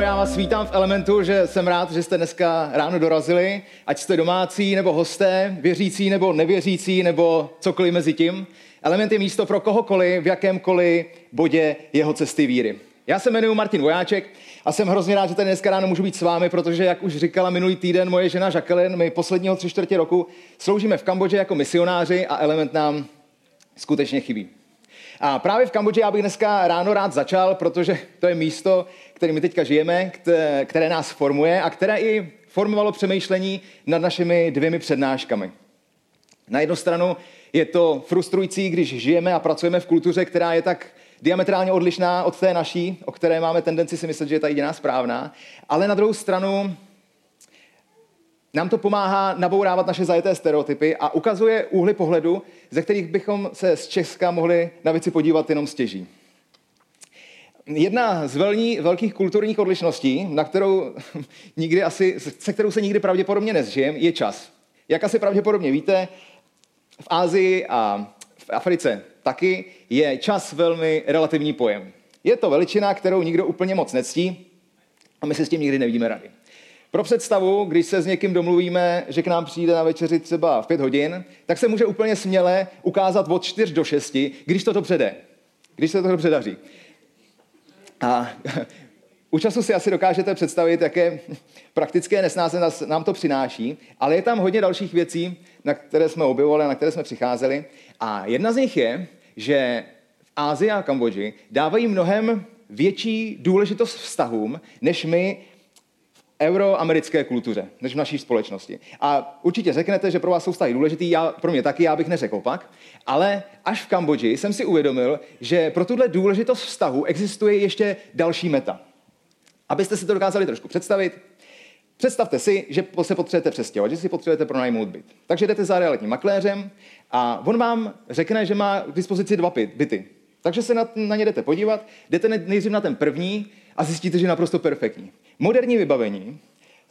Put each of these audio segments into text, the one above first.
Ráno, já vás vítám v Elementu, že jsem rád, že jste dneska ráno dorazili, ať jste domácí nebo hosté, věřící nebo nevěřící nebo cokoliv mezi tím. Element je místo pro kohokoliv v jakémkoliv bodě jeho cesty víry. Já se jmenuji Martin Vojáček a jsem hrozně rád, že tady dneska ráno můžu být s vámi, protože, jak už říkala minulý týden moje žena Jacqueline, my posledního tři čtvrtě roku sloužíme v Kambodži jako misionáři a element nám skutečně chybí. A právě v Kambodži já bych dneska ráno rád začal, protože to je místo, kterým my teďka žijeme, které nás formuje a které i formovalo přemýšlení nad našimi dvěmi přednáškami. Na jednu stranu je to frustrující, když žijeme a pracujeme v kultuře, která je tak diametrálně odlišná od té naší, o které máme tendenci si myslet, že je ta jediná správná. Ale na druhou stranu nám to pomáhá nabourávat naše zajeté stereotypy a ukazuje úhly pohledu, ze kterých bychom se z Česka mohli na věci podívat jenom stěží. Jedna z velní, velkých kulturních odlišností, na kterou nikdy asi, se kterou se nikdy pravděpodobně nezžijem, je čas. Jak asi pravděpodobně víte, v Ázii a v Africe taky je čas velmi relativní pojem. Je to veličina, kterou nikdo úplně moc nectí a my se s tím nikdy nevidíme rady. Pro představu, když se s někým domluvíme, že k nám přijde na večeři třeba v pět hodin, tak se může úplně směle ukázat od 4 do 6, když to dobře jde. Když se to dobře daří. A u času si asi dokážete představit, jaké praktické nesnáze nám to přináší, ale je tam hodně dalších věcí, na které jsme objevovali, na které jsme přicházeli. A jedna z nich je, že v Ázii a Kambodži dávají mnohem větší důležitost vztahům, než my euroamerické kultuře, než v naší společnosti. A určitě řeknete, že pro vás jsou vztahy důležitý, já, pro mě taky, já bych neřekl opak, ale až v Kambodži jsem si uvědomil, že pro tuhle důležitost vztahu existuje ještě další meta. Abyste si to dokázali trošku představit, představte si, že se potřebujete přestěhovat, že si potřebujete pronajmout byt. Takže jdete za realitním makléřem a on vám řekne, že má k dispozici dva byty. Takže se na, na ně jdete podívat, jdete nejdřív na ten první a zjistíte, že je naprosto perfektní. Moderní vybavení,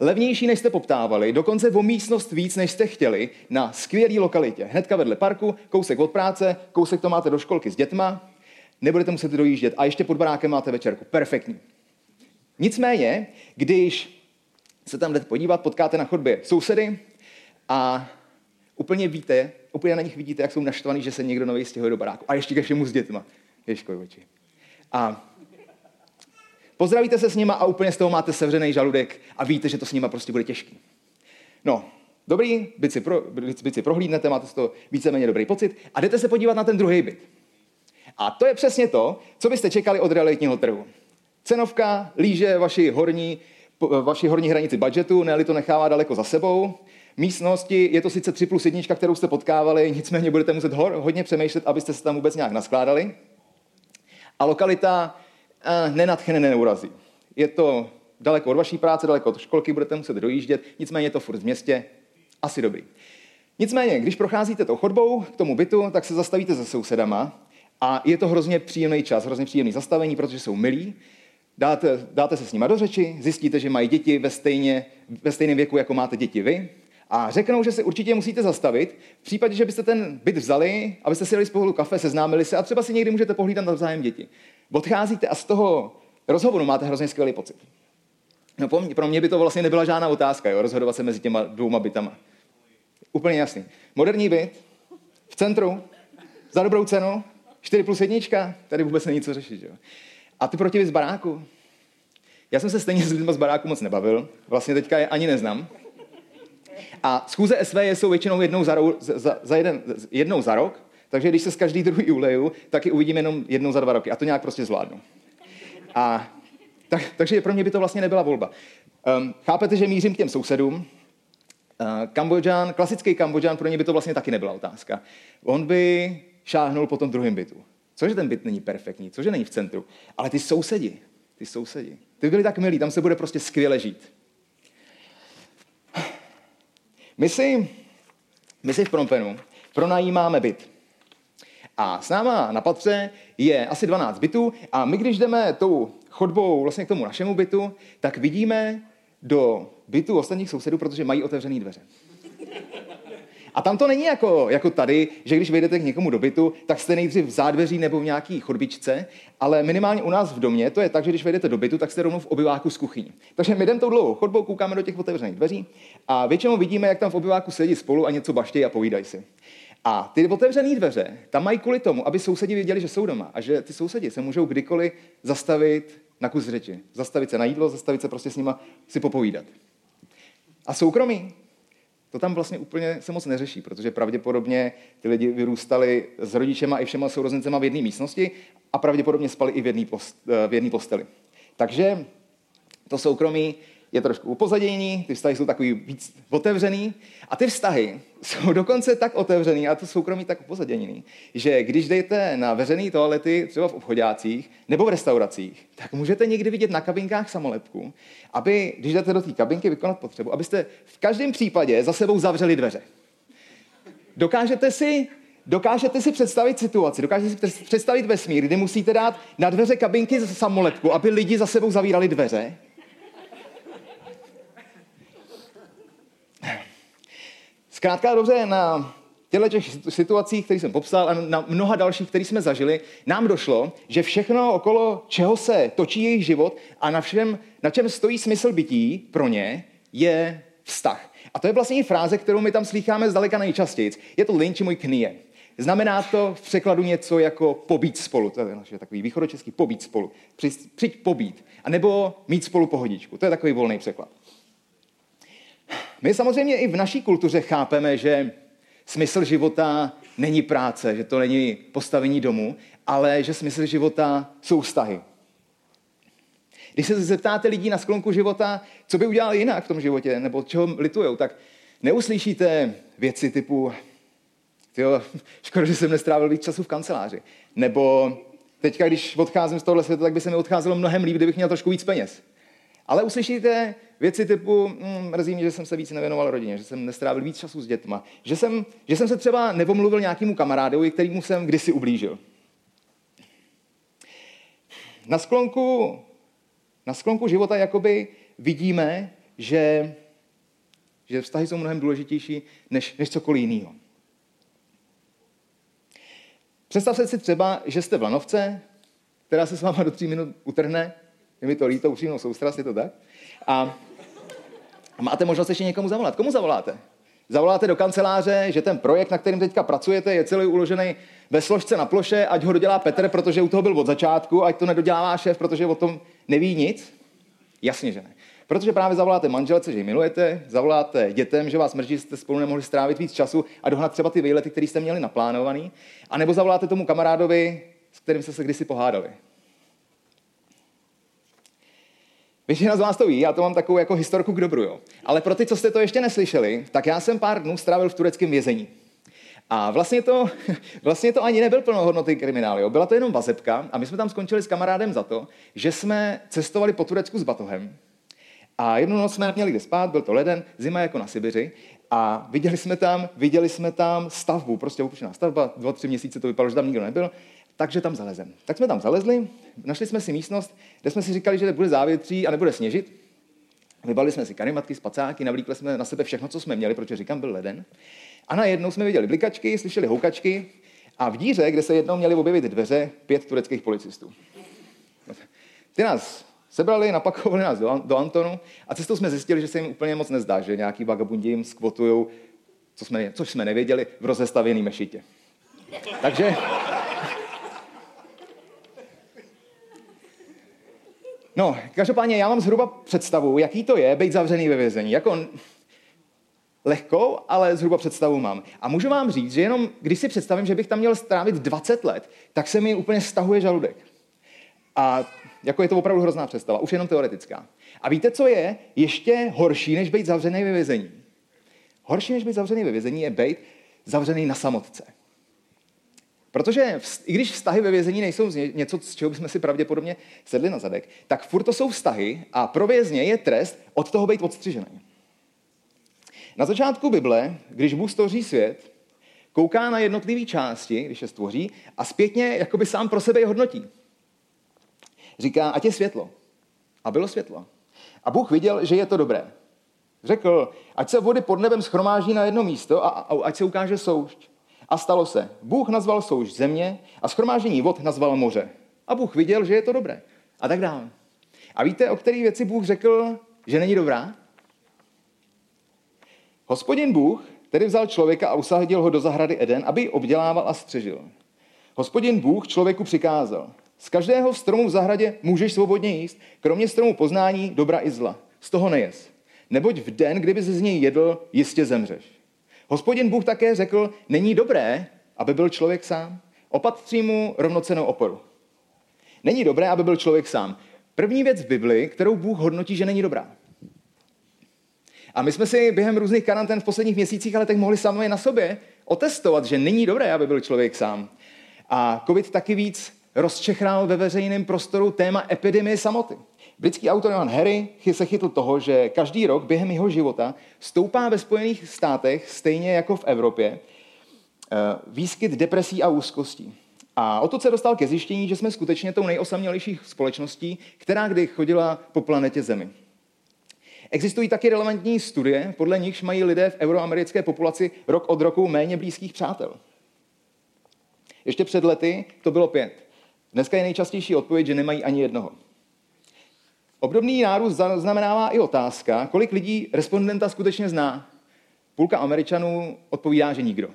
levnější, než jste poptávali, dokonce o místnost víc, než jste chtěli, na skvělé lokalitě. Hnedka vedle parku, kousek od práce, kousek to máte do školky s dětma, nebudete muset dojíždět a ještě pod barákem máte večerku. Perfektní. Nicméně, když se tam jdete podívat, potkáte na chodbě sousedy a úplně víte, úplně na nich vidíte, jak jsou naštvaný, že se někdo nový stěhuje do baráku. A ještě ke všemu s dětma. Ježkoj oči. A Pozdravíte se s nima a úplně z toho máte sevřený žaludek a víte, že to s nima prostě bude těžký. No, dobrý, byt si, pro, byt si prohlídnete, máte z toho víceméně dobrý pocit a jdete se podívat na ten druhý byt. A to je přesně to, co byste čekali od realitního trhu. Cenovka líže vaši horní, vaši horní hranici budgetu, ne to nechává daleko za sebou. Místnosti je to sice 3 plus 1, kterou jste potkávali, nicméně budete muset hodně přemýšlet, abyste se tam vůbec nějak naskládali. A lokalita nenadchne neurazí. Je to daleko od vaší práce, daleko od školky, budete muset dojíždět, nicméně je to furt v městě, asi dobrý. Nicméně, když procházíte tou chodbou k tomu bytu, tak se zastavíte se sousedama a je to hrozně příjemný čas, hrozně příjemný zastavení, protože jsou milí. Dáte, dáte se s nima do řeči, zjistíte, že mají děti ve, stejně, ve stejném věku, jako máte děti vy. A řeknou, že se určitě musíte zastavit. V případě, že byste ten byt vzali, abyste si dali spolu kafe, seznámili se a třeba si někdy můžete pohlídat navzájem děti odcházíte a z toho rozhovoru máte hrozně skvělý pocit. No pro mě by to vlastně nebyla žádná otázka, jo, rozhodovat se mezi těma dvouma bytama. Úplně jasný. Moderní byt, v centru, za dobrou cenu, 4 plus jednička, tady vůbec není co řešit. Jo. A ty proti z baráku. Já jsem se stejně s lidmi z baráku moc nebavil, vlastně teďka je ani neznám. A schůze SV jsou většinou jednou za, za, za jeden, jednou za rok, takže když se z každý druhý uleju, tak ji uvidím jenom jednou za dva roky. A to nějak prostě zvládnu. A tak, takže pro mě by to vlastně nebyla volba. Um, chápete, že mířím k těm sousedům? Uh, Kambodžan, klasický Kambodžan, pro ně by to vlastně taky nebyla otázka. On by šáhnul po tom druhém bytu. Cože ten byt není perfektní, cože není v centru. Ale ty sousedi, ty sousedi, ty byli tak milí, tam se bude prostě skvěle žít. My si My si v Prompenu pronajímáme byt. A s náma na patře je asi 12 bytů a my, když jdeme tou chodbou vlastně k tomu našemu bytu, tak vidíme do bytu ostatních sousedů, protože mají otevřené dveře. A tam to není jako, jako tady, že když vejdete k někomu do bytu, tak jste nejdřív v zádveří nebo v nějaký chodbičce, ale minimálně u nás v domě to je tak, že když vejdete do bytu, tak jste rovnou v obyváku z kuchyní. Takže my jdeme tou dlouhou chodbou, koukáme do těch otevřených dveří a většinou vidíme, jak tam v obyváku sedí spolu a něco baštějí a povídají si. A ty otevřené dveře tam mají kvůli tomu, aby sousedi věděli, že jsou doma a že ty sousedi se můžou kdykoliv zastavit na kus řeči. Zastavit se na jídlo, zastavit se prostě s nima si popovídat. A soukromí, to tam vlastně úplně se moc neřeší, protože pravděpodobně ty lidi vyrůstali s rodičema i všema sourozencema v jedné místnosti a pravděpodobně spali i v jedné post, v posteli. Takže to soukromí je trošku upozadění, ty vztahy jsou takový víc otevřený a ty vztahy jsou dokonce tak otevřený a to soukromí tak upozadění, že když jdete na veřejné toalety, třeba v obchodácích nebo v restauracích, tak můžete někdy vidět na kabinkách samolepku, aby, když jdete do té kabinky vykonat potřebu, abyste v každém případě za sebou zavřeli dveře. Dokážete si Dokážete si představit situaci, dokážete si představit vesmír, kdy musíte dát na dveře kabinky samolepku, aby lidi za sebou zavírali dveře? Zkrátka dobře, na těchto těch situacích, které jsem popsal a na mnoha dalších, které jsme zažili, nám došlo, že všechno okolo čeho se točí jejich život a na všem, na čem stojí smysl bytí pro ně, je vztah. A to je vlastně i fráze, kterou my tam slýcháme zdaleka nejčastěji. Je to linči můj knie. Znamená to v překladu něco jako pobít spolu. To je naše takový východočeský pobít spolu. Přijď pobít. A nebo mít spolu pohodičku. To je takový volný překlad. My samozřejmě i v naší kultuře chápeme, že smysl života není práce, že to není postavení domu, ale že smysl života jsou vztahy. Když se zeptáte lidí na sklonku života, co by udělali jinak v tom životě, nebo čeho litujou, tak neuslyšíte věci typu tyjo, škoda, že jsem nestrávil víc času v kanceláři. Nebo teďka, když odcházím z tohohle světa, tak by se mi odcházelo mnohem líp, kdybych měl trošku víc peněz. Ale uslyšíte věci typu, mm, mrzí mě, že jsem se víc nevěnoval rodině, že jsem nestrávil víc času s dětma, že jsem, že jsem se třeba nevomluvil nějakému kamarádovi, kterýmu jsem kdysi ublížil. Na sklonku, na sklonku života jakoby vidíme, že, že vztahy jsou mnohem důležitější než, než cokoliv jiného. Představte si třeba, že jste v lanovce, která se s váma do tří minut utrhne, je mi to líto, upřímnou soustrast, je to tak? A máte možnost ještě někomu zavolat. Komu zavoláte? Zavoláte do kanceláře, že ten projekt, na kterým teďka pracujete, je celý uložený ve složce na ploše, ať ho dodělá Petr, protože u toho byl od začátku, ať to nedodělá šéf, protože o tom neví nic? Jasně, že ne. Protože právě zavoláte manželce, že ji milujete, zavoláte dětem, že vás mrzí, že jste spolu nemohli strávit víc času a dohnat třeba ty výlety, které jste měli naplánovaný, a nebo zavoláte tomu kamarádovi, s kterým jste se kdysi pohádali. Většina z vás to ví, já to mám takovou jako historku k dobru, jo. Ale pro ty, co jste to ještě neslyšeli, tak já jsem pár dnů strávil v tureckém vězení. A vlastně to, vlastně to ani nebyl plnohodnotný kriminál, jo. byla to jenom vazebka a my jsme tam skončili s kamarádem za to, že jsme cestovali po Turecku s batohem a jednu noc jsme měli kde spát, byl to leden, zima jako na Sibiři a viděli jsme tam, viděli jsme tam stavbu, prostě opuštěná stavba, dva, tři měsíce to vypadalo, že tam nikdo nebyl takže tam zalezem. Tak jsme tam zalezli, našli jsme si místnost, kde jsme si říkali, že bude závětří a nebude sněžit. Vybali jsme si karimatky, spacáky, navlíkli jsme na sebe všechno, co jsme měli, protože říkám, byl leden. A najednou jsme viděli blikačky, slyšeli houkačky a v díře, kde se jednou měli objevit dveře, pět tureckých policistů. Ty nás sebrali, napakovali nás do, do Antonu a cestou jsme zjistili, že se jim úplně moc nezdá, že nějaký vagabundi jim skvotují, co jsme, což jsme nevěděli, v rozestavěný mešitě. Takže No, každopádně já mám zhruba představu, jaký to je být zavřený ve vězení. Jako lehkou, ale zhruba představu mám. A můžu vám říct, že jenom když si představím, že bych tam měl strávit 20 let, tak se mi úplně stahuje žaludek. A jako je to opravdu hrozná představa, už jenom teoretická. A víte, co je ještě horší, než být zavřený ve vězení? Horší, než být zavřený ve vězení, je být zavřený na samotce. Protože i když vztahy ve vězení nejsou něco, z čeho bychom si pravděpodobně sedli na zadek, tak furt to jsou vztahy a pro vězně je trest od toho být odstřižený. Na začátku Bible, když Bůh stvoří svět, kouká na jednotlivé části, když je stvoří, a zpětně jakoby sám pro sebe je hodnotí. Říká, ať je světlo. A bylo světlo. A Bůh viděl, že je to dobré. Řekl, ať se vody pod nebem schromáží na jedno místo a, a ať se ukáže soušť. A stalo se. Bůh nazval soušť země a schromážení vod nazval moře. A Bůh viděl, že je to dobré. A tak dále. A víte, o které věci Bůh řekl, že není dobrá? Hospodin Bůh tedy vzal člověka a usadil ho do zahrady Eden, aby ji obdělával a střežil. Hospodin Bůh člověku přikázal, z každého stromu v zahradě můžeš svobodně jíst, kromě stromu poznání dobra i zla. Z toho nejes. Neboť v den, kdyby z něj jedl, jistě zemřeš. Hospodin Bůh také řekl, není dobré, aby byl člověk sám. Opatří mu rovnocenou oporu. Není dobré, aby byl člověk sám. První věc v Bibli, kterou Bůh hodnotí, že není dobrá. A my jsme si během různých karantén v posledních měsících ale tak mohli sami na sobě otestovat, že není dobré, aby byl člověk sám. A COVID taky víc rozčechrál ve veřejném prostoru téma epidemie samoty. Britský autor Johan Harry se chytl toho, že každý rok během jeho života stoupá ve Spojených státech, stejně jako v Evropě, eh, výskyt depresí a úzkostí. A o to se dostal ke zjištění, že jsme skutečně tou nejosamělejší společností, která kdy chodila po planetě Zemi. Existují taky relevantní studie, podle nichž mají lidé v euroamerické populaci rok od roku méně blízkých přátel. Ještě před lety to bylo pět. Dneska je nejčastější odpověď, že nemají ani jednoho. Obdobný nárůst znamenává i otázka, kolik lidí respondenta skutečně zná. Půlka Američanů odpovídá, že nikdo.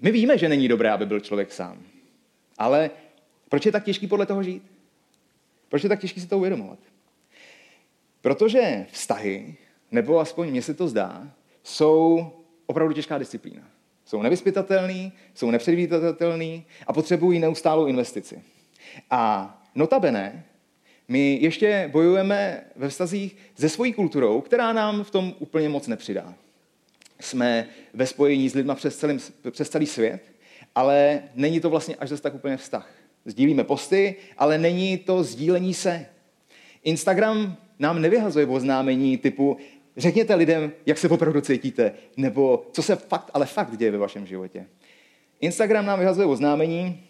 My víme, že není dobré, aby byl člověk sám. Ale proč je tak těžký podle toho žít? Proč je tak těžký si to uvědomovat? Protože vztahy, nebo aspoň mně se to zdá, jsou opravdu těžká disciplína. Jsou nevyspytatelný, jsou nepředvídatelný a potřebují neustálou investici. A notabene, my ještě bojujeme ve vztazích se svojí kulturou, která nám v tom úplně moc nepřidá. Jsme ve spojení s lidmi přes, celým, přes celý svět, ale není to vlastně až zase tak úplně vztah. Sdílíme posty, ale není to sdílení se. Instagram nám nevyhazuje oznámení typu řekněte lidem, jak se opravdu cítíte, nebo co se fakt, ale fakt děje ve vašem životě. Instagram nám vyhazuje oznámení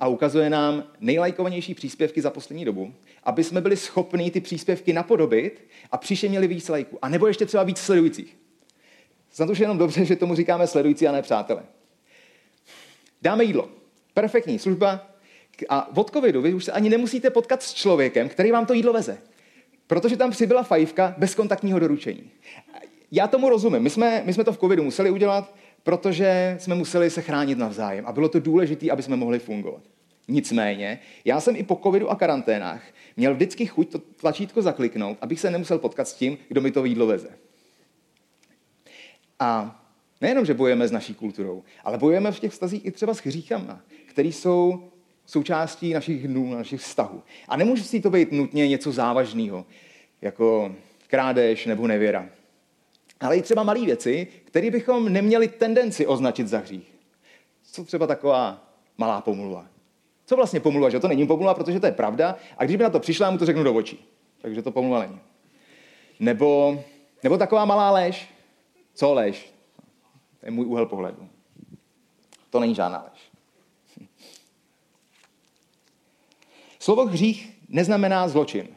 a ukazuje nám nejlajkovanější příspěvky za poslední dobu, aby jsme byli schopni ty příspěvky napodobit a příště měli víc lajků. A nebo ještě třeba víc sledujících. Snad už jenom dobře, že tomu říkáme sledující a ne přátelé. Dáme jídlo. Perfektní služba. A od covidu vy už se ani nemusíte potkat s člověkem, který vám to jídlo veze. Protože tam přibyla fajfka bezkontaktního doručení. Já tomu rozumím. My jsme, my jsme to v covidu museli udělat, protože jsme museli se chránit navzájem a bylo to důležité, aby jsme mohli fungovat. Nicméně, já jsem i po covidu a karanténách měl vždycky chuť to tlačítko zakliknout, abych se nemusel potkat s tím, kdo mi to jídlo veze. A nejenom, že bojujeme s naší kulturou, ale bojujeme v těch vztazích i třeba s hříchama, které jsou součástí našich dnů, našich vztahů. A nemůže si to být nutně něco závažného, jako krádež nebo nevěra. Ale i třeba malé věci, které bychom neměli tendenci označit za hřích. Co třeba taková malá pomluva? Co vlastně pomluva? Že to není pomluva, protože to je pravda, a když by na to přišla, já mu to řeknu do očí. Takže to pomluva není. Nebo, nebo taková malá lež. Co lež? To je můj úhel pohledu. To není žádná lež. Slovo hřích neznamená zločin.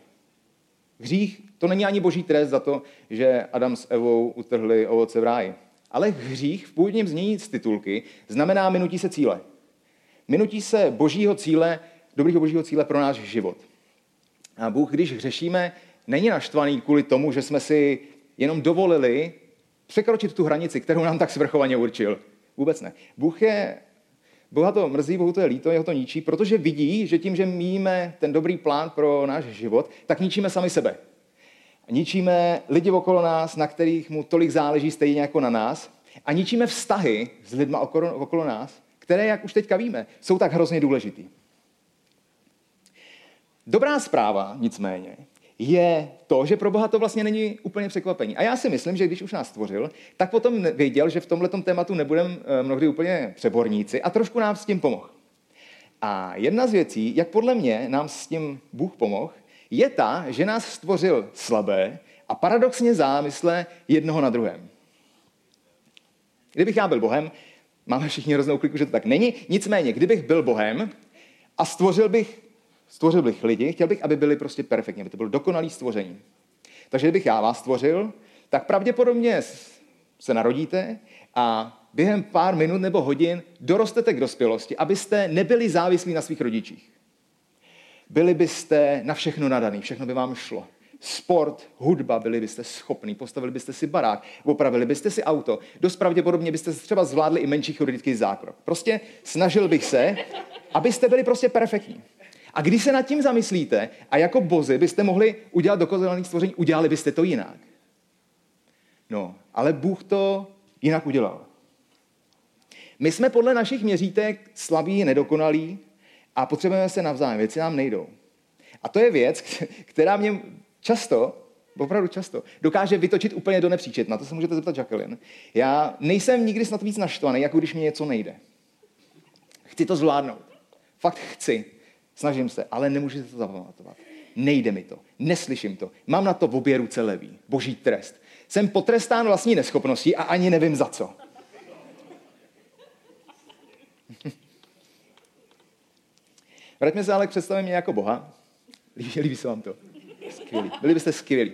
Hřích to není ani boží trest za to, že Adam s Evou utrhli ovoce v ráji. Ale hřích v původním znění z titulky znamená minutí se cíle. Minutí se božího cíle, dobrýho božího cíle pro náš život. A Bůh, když hřešíme, není naštvaný kvůli tomu, že jsme si jenom dovolili překročit tu hranici, kterou nám tak svrchovaně určil. Vůbec ne. Bůh je Boha to mrzí, Bohu to je líto, jeho to ničí, protože vidí, že tím, že míme ten dobrý plán pro náš život, tak ničíme sami sebe. Ničíme lidi okolo nás, na kterých mu tolik záleží stejně jako na nás. A ničíme vztahy s lidmi okolo, okolo nás, které, jak už teďka víme, jsou tak hrozně důležitý. Dobrá zpráva, nicméně, je to, že pro Boha to vlastně není úplně překvapení. A já si myslím, že když už nás stvořil, tak potom věděl, že v tomto tématu nebudeme eh, mnohdy úplně přeborníci a trošku nám s tím pomohl. A jedna z věcí, jak podle mě nám s tím Bůh pomohl, je ta, že nás stvořil slabé a paradoxně závisle jednoho na druhém. Kdybych já byl Bohem, máme všichni hroznou kliku, že to tak není, nicméně, kdybych byl Bohem a stvořil bych, stvořil bych lidi, chtěl bych, aby byli prostě perfektní, aby to bylo dokonalý stvoření. Takže kdybych já vás stvořil, tak pravděpodobně se narodíte a během pár minut nebo hodin dorostete k dospělosti, abyste nebyli závislí na svých rodičích. Byli byste na všechno nadaný, všechno by vám šlo. Sport, hudba, byli byste schopní, postavili byste si barák, opravili byste si auto. Dost pravděpodobně byste třeba zvládli i menší chirurgický zákrok. Prostě snažil bych se, abyste byli prostě perfektní. A když se nad tím zamyslíte a jako bozy byste mohli udělat dokonalý stvoření, udělali byste to jinak. No, ale Bůh to jinak udělal. My jsme podle našich měřítek slabí, nedokonalí a potřebujeme se navzájem. Věci nám nejdou. A to je věc, která mě často, opravdu často, dokáže vytočit úplně do nepříčet. Na to se můžete zeptat Jacqueline. Já nejsem nikdy snad víc naštvaný, jako když mi něco nejde. Chci to zvládnout. Fakt chci. Snažím se, ale nemůžu to zapamatovat. Nejde mi to. Neslyším to. Mám na to v obě ruce levý. Boží trest. Jsem potrestán vlastní neschopností a ani nevím za co. Vraťme se ale k představě mě jako Boha. Líbí, líbí se vám to? Skvělý. Byli byste skvělí.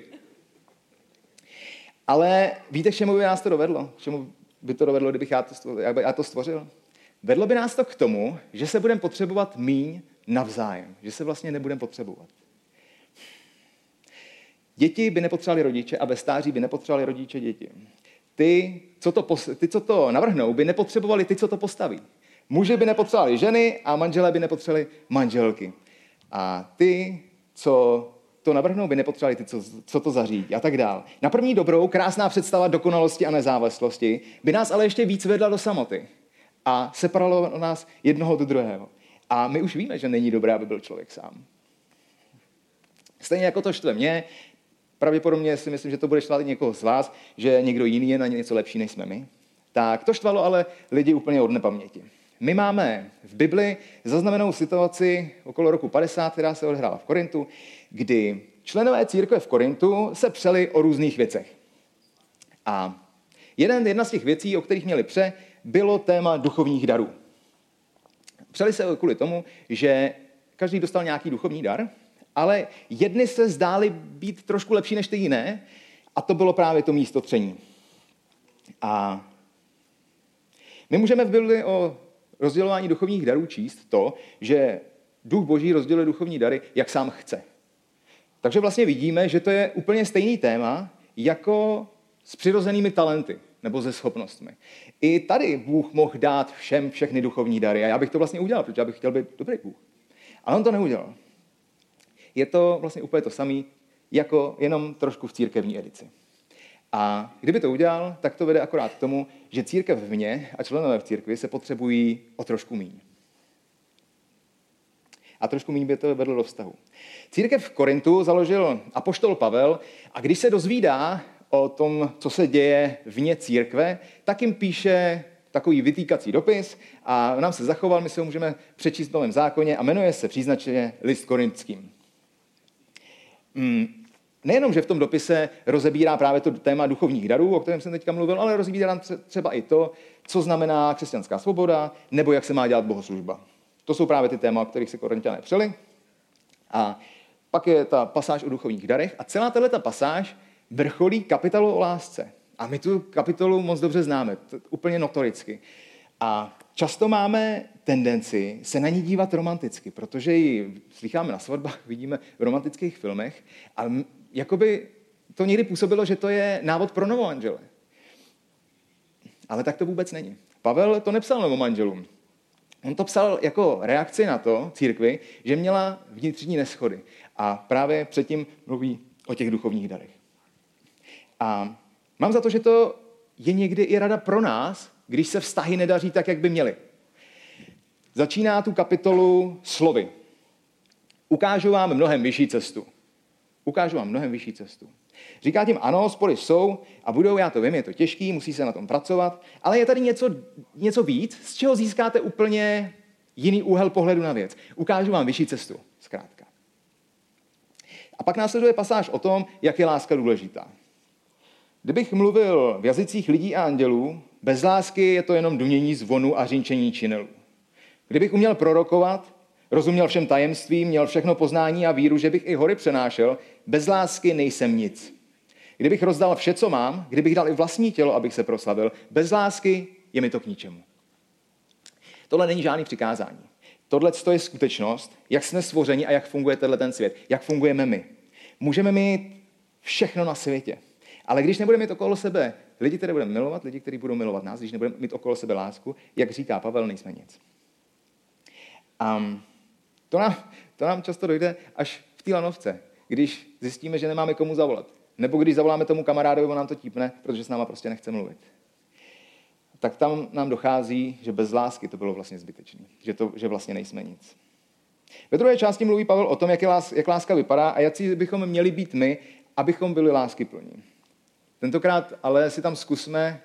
Ale víte, k čemu by nás to dovedlo? K čemu by to dovedlo, kdybych já to, stvořil, já to stvořil? Vedlo by nás to k tomu, že se budeme potřebovat míň navzájem. Že se vlastně nebudeme potřebovat. Děti by nepotřebovali rodiče a ve stáří by nepotřebovali rodiče děti. Ty co, to, ty, co to navrhnou, by nepotřebovali ty, co to postaví. Muži by nepotřebovali ženy a manželé by nepotřebovali manželky. A ty, co to navrhnou, by nepotřebovali ty, co, co to zařídí a tak dál. Na první dobrou, krásná představa dokonalosti a nezávislosti by nás ale ještě víc vedla do samoty a separovalo nás jednoho do druhého. A my už víme, že není dobré, aby byl člověk sám. Stejně jako to štve mě, pravděpodobně si myslím, že to bude štvát i někoho z vás, že někdo jiný je na něco lepší, než jsme my. Tak to štvalo ale lidi úplně od nepaměti. My máme v Bibli zaznamenou situaci okolo roku 50, která se odehrála v Korintu, kdy členové církve v Korintu se přeli o různých věcech. A jeden, jedna z těch věcí, o kterých měli pře, bylo téma duchovních darů. Přeli se kvůli tomu, že každý dostal nějaký duchovní dar, ale jedny se zdály být trošku lepší než ty jiné a to bylo právě to místo tření. A my můžeme v Bibli o rozdělování duchovních darů číst to, že duch boží rozděluje duchovní dary, jak sám chce. Takže vlastně vidíme, že to je úplně stejný téma, jako s přirozenými talenty nebo se schopnostmi. I tady Bůh mohl dát všem všechny duchovní dary a já bych to vlastně udělal, protože já bych chtěl být dobrý Bůh. Ale on to neudělal. Je to vlastně úplně to samé, jako jenom trošku v církevní edici. A kdyby to udělal, tak to vede akorát k tomu, že církev v mně a členové v církvi se potřebují o trošku míň. A trošku méně by to vedlo do vztahu. Církev v Korintu založil apoštol Pavel a když se dozvídá o tom, co se děje vně církve, tak jim píše takový vytýkací dopis a nám se zachoval, my se ho můžeme přečíst v Novém zákoně a jmenuje se příznačně list korintským. Hmm. Nejenom, že v tom dopise rozebírá právě to téma duchovních darů, o kterém jsem teďka mluvil, ale rozebírá nám třeba i to, co znamená křesťanská svoboda, nebo jak se má dělat bohoslužba. To jsou právě ty téma, o kterých se korintiané přeli. A pak je ta pasáž o duchovních darech a celá tato pasáž vrcholí kapitolu o lásce. A my tu kapitolu moc dobře známe, úplně notoricky. A často máme tendenci se na ní dívat romanticky, protože ji slycháme na svatbách, vidíme v romantických filmech a jakoby to někdy působilo, že to je návod pro novomanžele. Ale tak to vůbec není. Pavel to nepsal novomanželům. On to psal jako reakci na to církvi, že měla vnitřní neschody. A právě předtím mluví o těch duchovních darech. A mám za to, že to je někdy i rada pro nás, když se vztahy nedaří tak, jak by měly. Začíná tu kapitolu slovy. Ukážu vám mnohem vyšší cestu. Ukážu vám mnohem vyšší cestu. Říká tím, ano, spory jsou a budou, já to vím, je to těžký, musí se na tom pracovat, ale je tady něco, něco víc, z čeho získáte úplně jiný úhel pohledu na věc. Ukážu vám vyšší cestu, zkrátka. A pak následuje pasáž o tom, jak je láska důležitá. Kdybych mluvil v jazycích lidí a andělů, bez lásky je to jenom dunění zvonu a řinčení činelů. Kdybych uměl prorokovat, rozuměl všem tajemstvím, měl všechno poznání a víru, že bych i hory přenášel, bez lásky nejsem nic. Kdybych rozdal vše, co mám, kdybych dal i vlastní tělo, abych se proslavil, bez lásky je mi to k ničemu. Tohle není žádný přikázání. Tohle je skutečnost, jak jsme stvořeni a jak funguje tenhle ten svět, jak fungujeme my. Můžeme mít všechno na světě, ale když nebudeme mít okolo sebe lidi, které budeme milovat, lidi, kteří budou milovat nás, když nebudeme mít okolo sebe lásku, jak říká Pavel, nejsme nic. Um, to, nám, to nám často dojde až v té lanovce, když zjistíme, že nemáme komu zavolat. Nebo když zavoláme tomu kamarádovi, on nám to típne, protože s náma prostě nechce mluvit. Tak tam nám dochází, že bez lásky to bylo vlastně zbytečné. Že, že vlastně nejsme nic. Ve druhé části mluví Pavel o tom, jak, je lás, jak láska vypadá a jaký bychom měli být my, abychom byli lásky plní. Tentokrát ale si tam zkusme,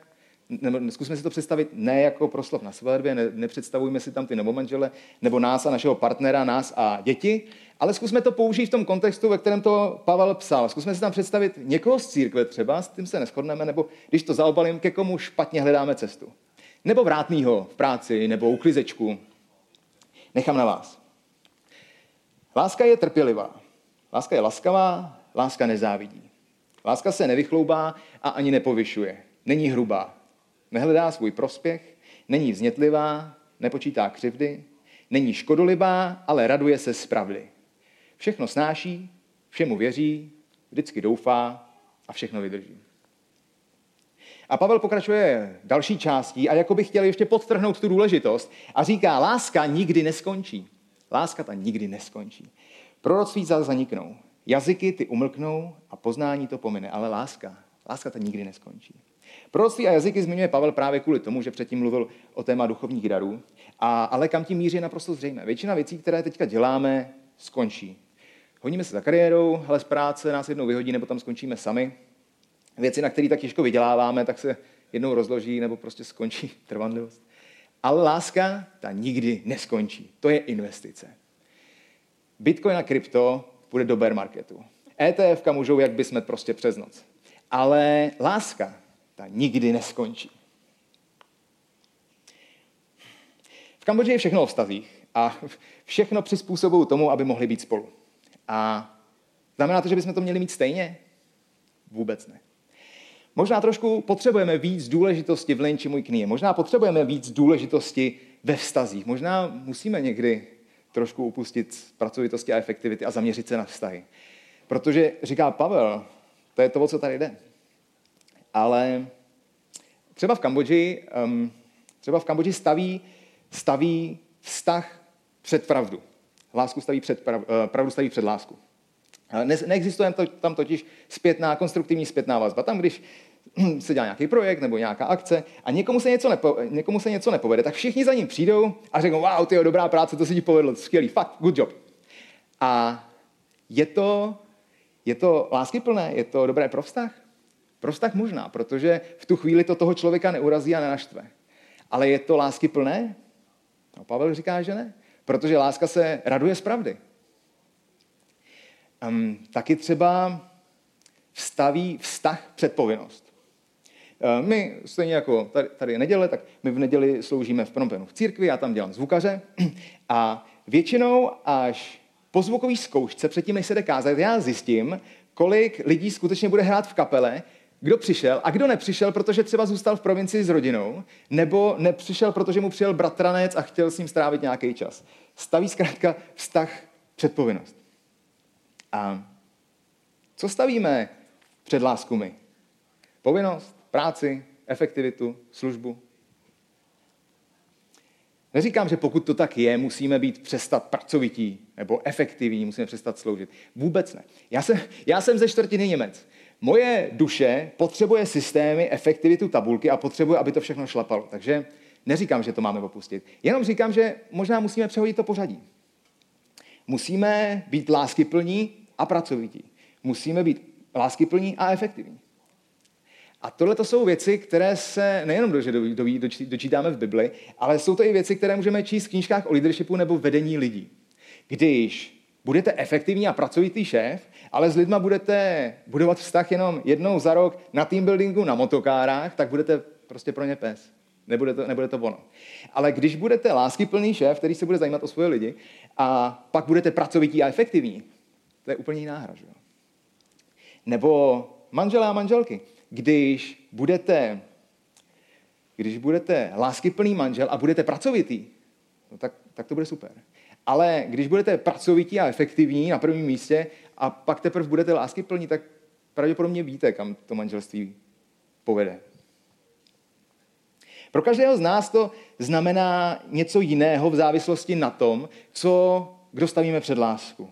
nebo zkusme si to představit ne jako proslov na svatbě, ne, nepředstavujme si tam ty novomanžele, nebo nás a našeho partnera, nás a děti, ale zkusme to použít v tom kontextu, ve kterém to Pavel psal. Zkusme si tam představit někoho z církve třeba, s tím se neschodneme, nebo když to zaobalím, ke komu špatně hledáme cestu. Nebo vrátnýho v práci, nebo uklizečku. Nechám na vás. Láska je trpělivá. Láska je laskavá, láska nezávidí. Láska se nevychloubá a ani nepovyšuje. Není hrubá. Nehledá svůj prospěch, není vznětlivá, nepočítá křivdy, není škodolibá, ale raduje se z pravdy. Všechno snáší, všemu věří, vždycky doufá a všechno vydrží. A Pavel pokračuje další částí a jako by chtěl ještě podtrhnout tu důležitost a říká, láska nikdy neskončí. Láska ta nikdy neskončí. Proroctví zaniknou, jazyky ty umlknou a poznání to pomine, ale láska, láska ta nikdy neskončí. Proroctví a jazyky zmiňuje Pavel právě kvůli tomu, že předtím mluvil o téma duchovních darů, a, ale kam tím míří je naprosto zřejmé. Většina věcí, které teďka děláme, skončí. Honíme se za kariérou, ale z práce nás jednou vyhodí, nebo tam skončíme sami. Věci, na které tak těžko vyděláváme, tak se jednou rozloží, nebo prostě skončí trvanlivost. Ale láska, ta nikdy neskončí. To je investice. Bitcoin a krypto půjde do bear marketu. ETF můžou jak bychom prostě přes noc. Ale láska, ta nikdy neskončí. V Kambodži je všechno o vztazích a všechno přizpůsobují tomu, aby mohli být spolu. A znamená to, že bychom to měli mít stejně? Vůbec ne. Možná trošku potřebujeme víc důležitosti v Lenči můj knihe. Možná potřebujeme víc důležitosti ve vztazích. Možná musíme někdy trošku upustit pracovitosti a efektivity a zaměřit se na vztahy. Protože říká Pavel, to je to, o co tady jde. Ale třeba v Kambodži, um, třeba v Kambodži staví, staví vztah před pravdu. Lásku staví před, prav, eh, pravdu staví před lásku. Ne, neexistuje tam totiž zpětná, konstruktivní zpětná vazba. Tam, když se dělá nějaký projekt nebo nějaká akce a někomu se něco, nepo, někomu se něco nepovede, tak všichni za ním přijdou a řeknou, wow, ty dobrá práce, to se ti povedlo, skvělý, fakt, good job. A je to, je to láskyplné, je to dobré pro vztah? Pro vztah možná, protože v tu chvíli to toho člověka neurazí a nenaštve. Ale je to láskyplné? No, Pavel říká, že ne. Protože láska se raduje z pravdy. Um, taky třeba vstaví vztah před povinnost. Eh, my stejně jako tady, tady je neděle, tak my v neděli sloužíme v Prompenu v církvi, já tam dělám zvukaře a většinou až po zvukové zkoušce, předtím, než se jde kázat, já zjistím, kolik lidí skutečně bude hrát v kapele, kdo přišel a kdo nepřišel, protože třeba zůstal v provincii s rodinou, nebo nepřišel, protože mu přijel bratranec a chtěl s ním strávit nějaký čas. Staví zkrátka vztah před povinnost. A co stavíme před lásku my? Povinnost, práci, efektivitu, službu. Neříkám, že pokud to tak je, musíme být přestat pracovití nebo efektivní, musíme přestat sloužit. Vůbec ne. Já jsem, já jsem ze čtvrtiny Němec. Moje duše potřebuje systémy, efektivitu, tabulky a potřebuje, aby to všechno šlapalo. Takže neříkám, že to máme opustit. Jenom říkám, že možná musíme přehodit to pořadí. Musíme být láskyplní a pracovití. Musíme být láskyplní a efektivní. A tohle to jsou věci, které se nejenom do, do, do, dočítáme v Bibli, ale jsou to i věci, které můžeme číst v knížkách o leadershipu nebo vedení lidí. Když budete efektivní a pracovitý šéf, ale s lidma budete budovat vztah jenom jednou za rok na team buildingu, na motokárách, tak budete prostě pro ně pes. Nebude to, nebude to ono. Ale když budete láskyplný šéf, který se bude zajímat o svoje lidi, a pak budete pracovití a efektivní, to je úplně jiná hra. Že? Nebo manželé a manželky, když budete, když budete láskyplný manžel a budete pracovitý, no tak, tak to bude super. Ale když budete pracovití a efektivní na prvním místě a pak teprve budete láskyplní, tak pravděpodobně víte, kam to manželství povede. Pro každého z nás to znamená něco jiného v závislosti na tom, co, kdo stavíme před lásku.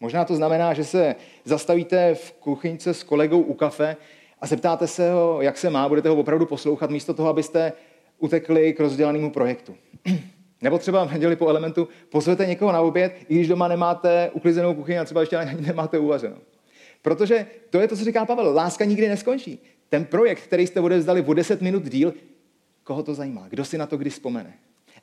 Možná to znamená, že se zastavíte v kuchyňce s kolegou u kafe a zeptáte se ho, jak se má, budete ho opravdu poslouchat, místo toho, abyste utekli k rozdělanému projektu. Nebo třeba v neděli po elementu pozvete někoho na oběd, i když doma nemáte uklizenou kuchyni a třeba ještě ani nemáte uvařenou. Protože to je to, co říká Pavel, láska nikdy neskončí. Ten projekt, který jste odevzdali o 10 minut díl, koho to zajímá, kdo si na to kdy vzpomene.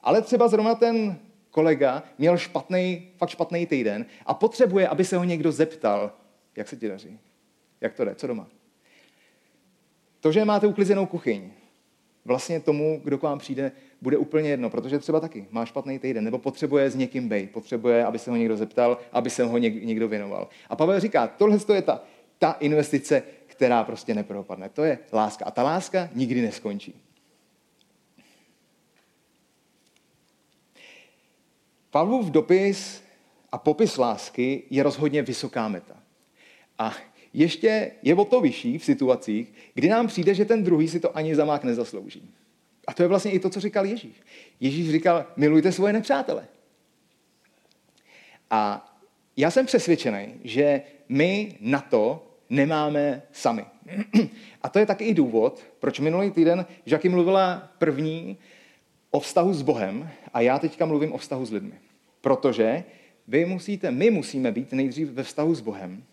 Ale třeba zrovna ten kolega měl špatný, fakt špatný týden a potřebuje, aby se ho někdo zeptal, jak se ti daří, jak to jde, co doma. To, že máte uklizenou kuchyň, vlastně tomu, kdo k vám přijde, bude úplně jedno, protože třeba taky má špatný týden, nebo potřebuje s někým být, potřebuje, aby se ho někdo zeptal, aby se ho někdo věnoval. A Pavel říká, tohle je ta, ta investice, která prostě nepropadne. To je láska. A ta láska nikdy neskončí. Pavlův dopis a popis lásky je rozhodně vysoká meta. A ještě je o to vyšší v situacích, kdy nám přijde, že ten druhý si to ani za mák nezaslouží. A to je vlastně i to, co říkal Ježíš. Ježíš říkal, milujte svoje nepřátele. A já jsem přesvědčený, že my na to nemáme sami. A to je taky i důvod, proč minulý týden Žaky mluvila první o vztahu s Bohem a já teďka mluvím o vztahu s lidmi. Protože vy musíte, my musíme být nejdřív ve vztahu s Bohem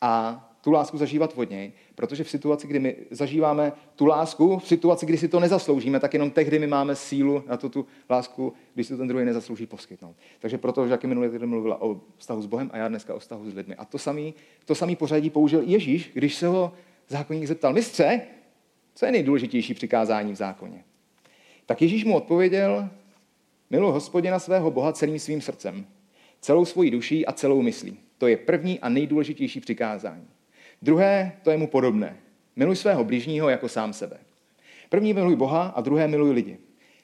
a tu lásku zažívat od něj, protože v situaci, kdy my zažíváme tu lásku, v situaci, kdy si to nezasloužíme, tak jenom tehdy my máme sílu na tu, tu lásku, když si ten druhý nezaslouží poskytnout. Takže proto, že jaký minulý týden mluvila o vztahu s Bohem a já dneska o vztahu s lidmi. A to samý, to samý pořadí použil Ježíš, když se ho zákonník zeptal, mistře, co je nejdůležitější přikázání v zákoně? Tak Ježíš mu odpověděl, miluji hospodina svého Boha celým svým srdcem, celou svojí duší a celou myslí. To je první a nejdůležitější přikázání. Druhé, to je mu podobné. Miluj svého blížního jako sám sebe. První miluj Boha a druhé miluj lidi.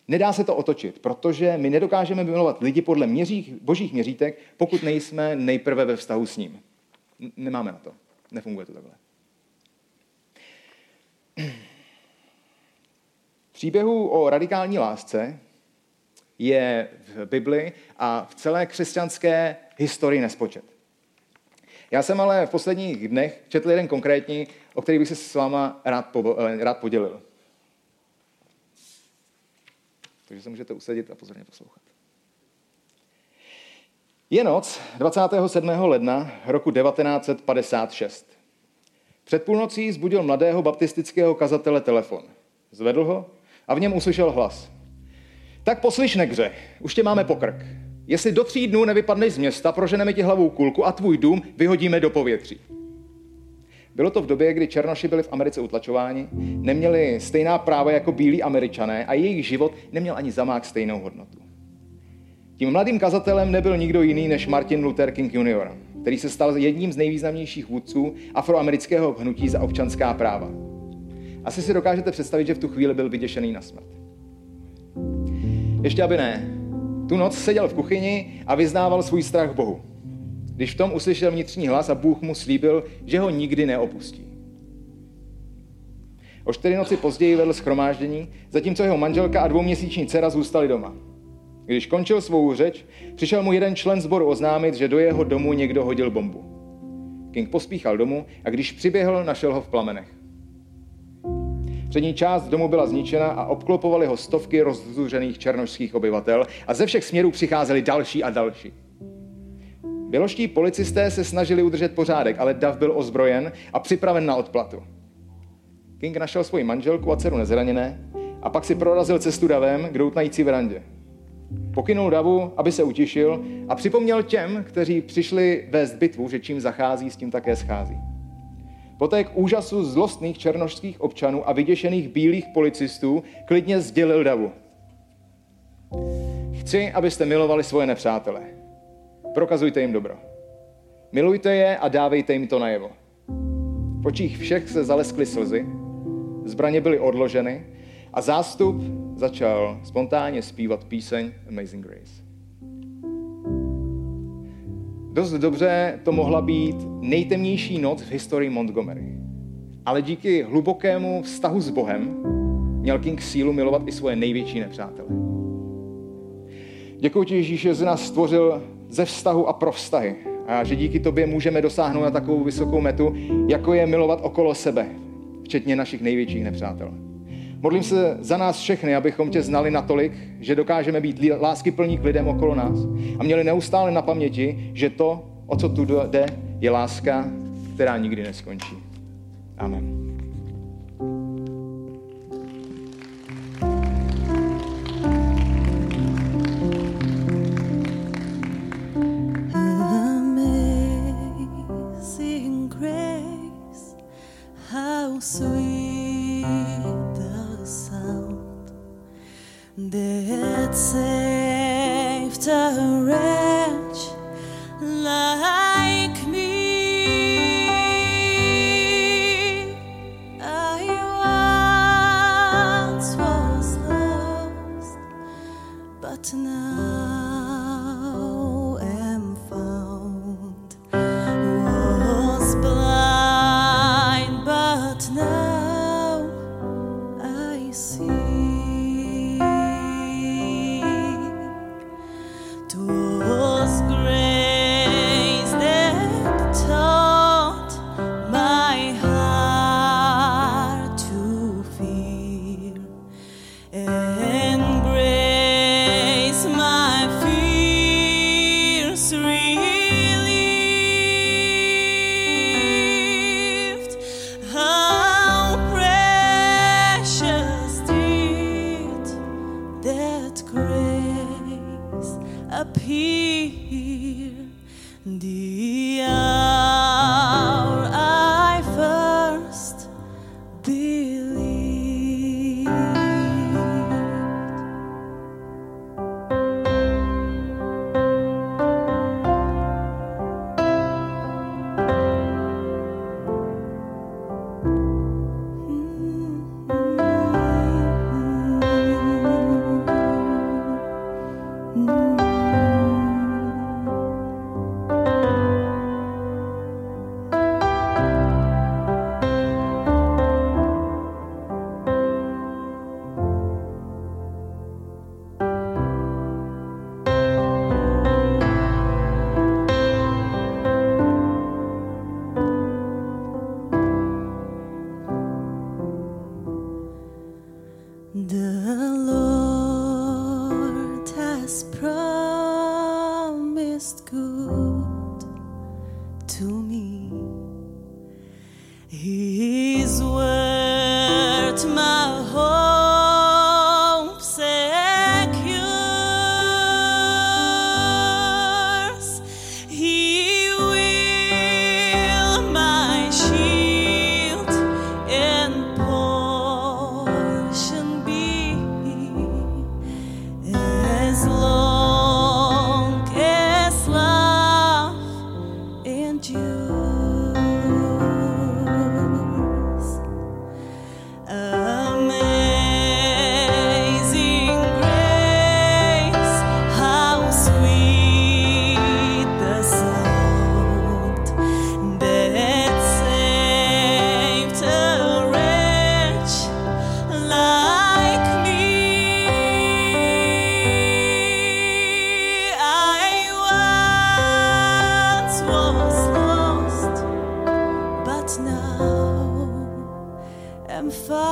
Nedá se to otočit, protože my nedokážeme milovat lidi podle měřích, božích měřítek, pokud nejsme nejprve ve vztahu s ním. Nemáme na to. Nefunguje to takhle. Příběhu o radikální lásce je v Bibli a v celé křesťanské historii nespočet. Já jsem ale v posledních dnech četl jeden konkrétní, o který bych se s váma rád, po, eh, rád podělil. Takže se můžete usadit a pozorně poslouchat. Je noc 27. ledna roku 1956. Před půlnocí zbudil mladého baptistického kazatele telefon. Zvedl ho a v něm uslyšel hlas. Tak poslyš, negře, už tě máme pokrk. Jestli do tří dnů nevypadneš z města, proženeme ti hlavou kulku a tvůj dům vyhodíme do povětří. Bylo to v době, kdy Černoši byli v Americe utlačováni, neměli stejná práva jako bílí američané a jejich život neměl ani zamák stejnou hodnotu. Tím mladým kazatelem nebyl nikdo jiný než Martin Luther King Jr., který se stal jedním z nejvýznamnějších vůdců afroamerického hnutí za občanská práva. Asi si dokážete představit, že v tu chvíli byl vyděšený na smrt. Ještě aby ne, tu noc seděl v kuchyni a vyznával svůj strach Bohu. Když v tom uslyšel vnitřní hlas a Bůh mu slíbil, že ho nikdy neopustí. O čtyři noci později vedl schromáždění, zatímco jeho manželka a dvouměsíční dcera zůstali doma. Když končil svou řeč, přišel mu jeden člen sboru oznámit, že do jeho domu někdo hodil bombu. King pospíchal domů a když přiběhl, našel ho v plamenech. Přední část domu byla zničena a obklopovaly ho stovky rozzuřených černošských obyvatel a ze všech směrů přicházeli další a další. Běloští policisté se snažili udržet pořádek, ale Dav byl ozbrojen a připraven na odplatu. King našel svoji manželku a dceru nezraněné a pak si prorazil cestu davem k doutnající verandě. Pokynul davu, aby se utišil a připomněl těm, kteří přišli vést bitvu, že čím zachází, s tím také schází. Poté k úžasu zlostných černošských občanů a vyděšených bílých policistů klidně sdělil davu. Chci, abyste milovali svoje nepřátele. Prokazujte jim dobro. Milujte je a dávejte jim to najevo. V očích všech se zaleskly slzy, zbraně byly odloženy a zástup začal spontánně zpívat píseň Amazing Grace. Dost dobře to mohla být nejtemnější noc v historii Montgomery. Ale díky hlubokému vztahu s Bohem měl King sílu milovat i svoje největší nepřátele. Děkuji ti, Ježíš, že jsi nás stvořil ze vztahu a pro vztahy. A že díky tobě můžeme dosáhnout na takovou vysokou metu, jako je milovat okolo sebe, včetně našich největších nepřátel. Modlím se za nás všechny, abychom tě znali natolik, že dokážeme být láskyplní k lidem okolo nás a měli neustále na paměti, že to, o co tu jde, je láska, která nikdy neskončí. Amen. The was lost, but now am found.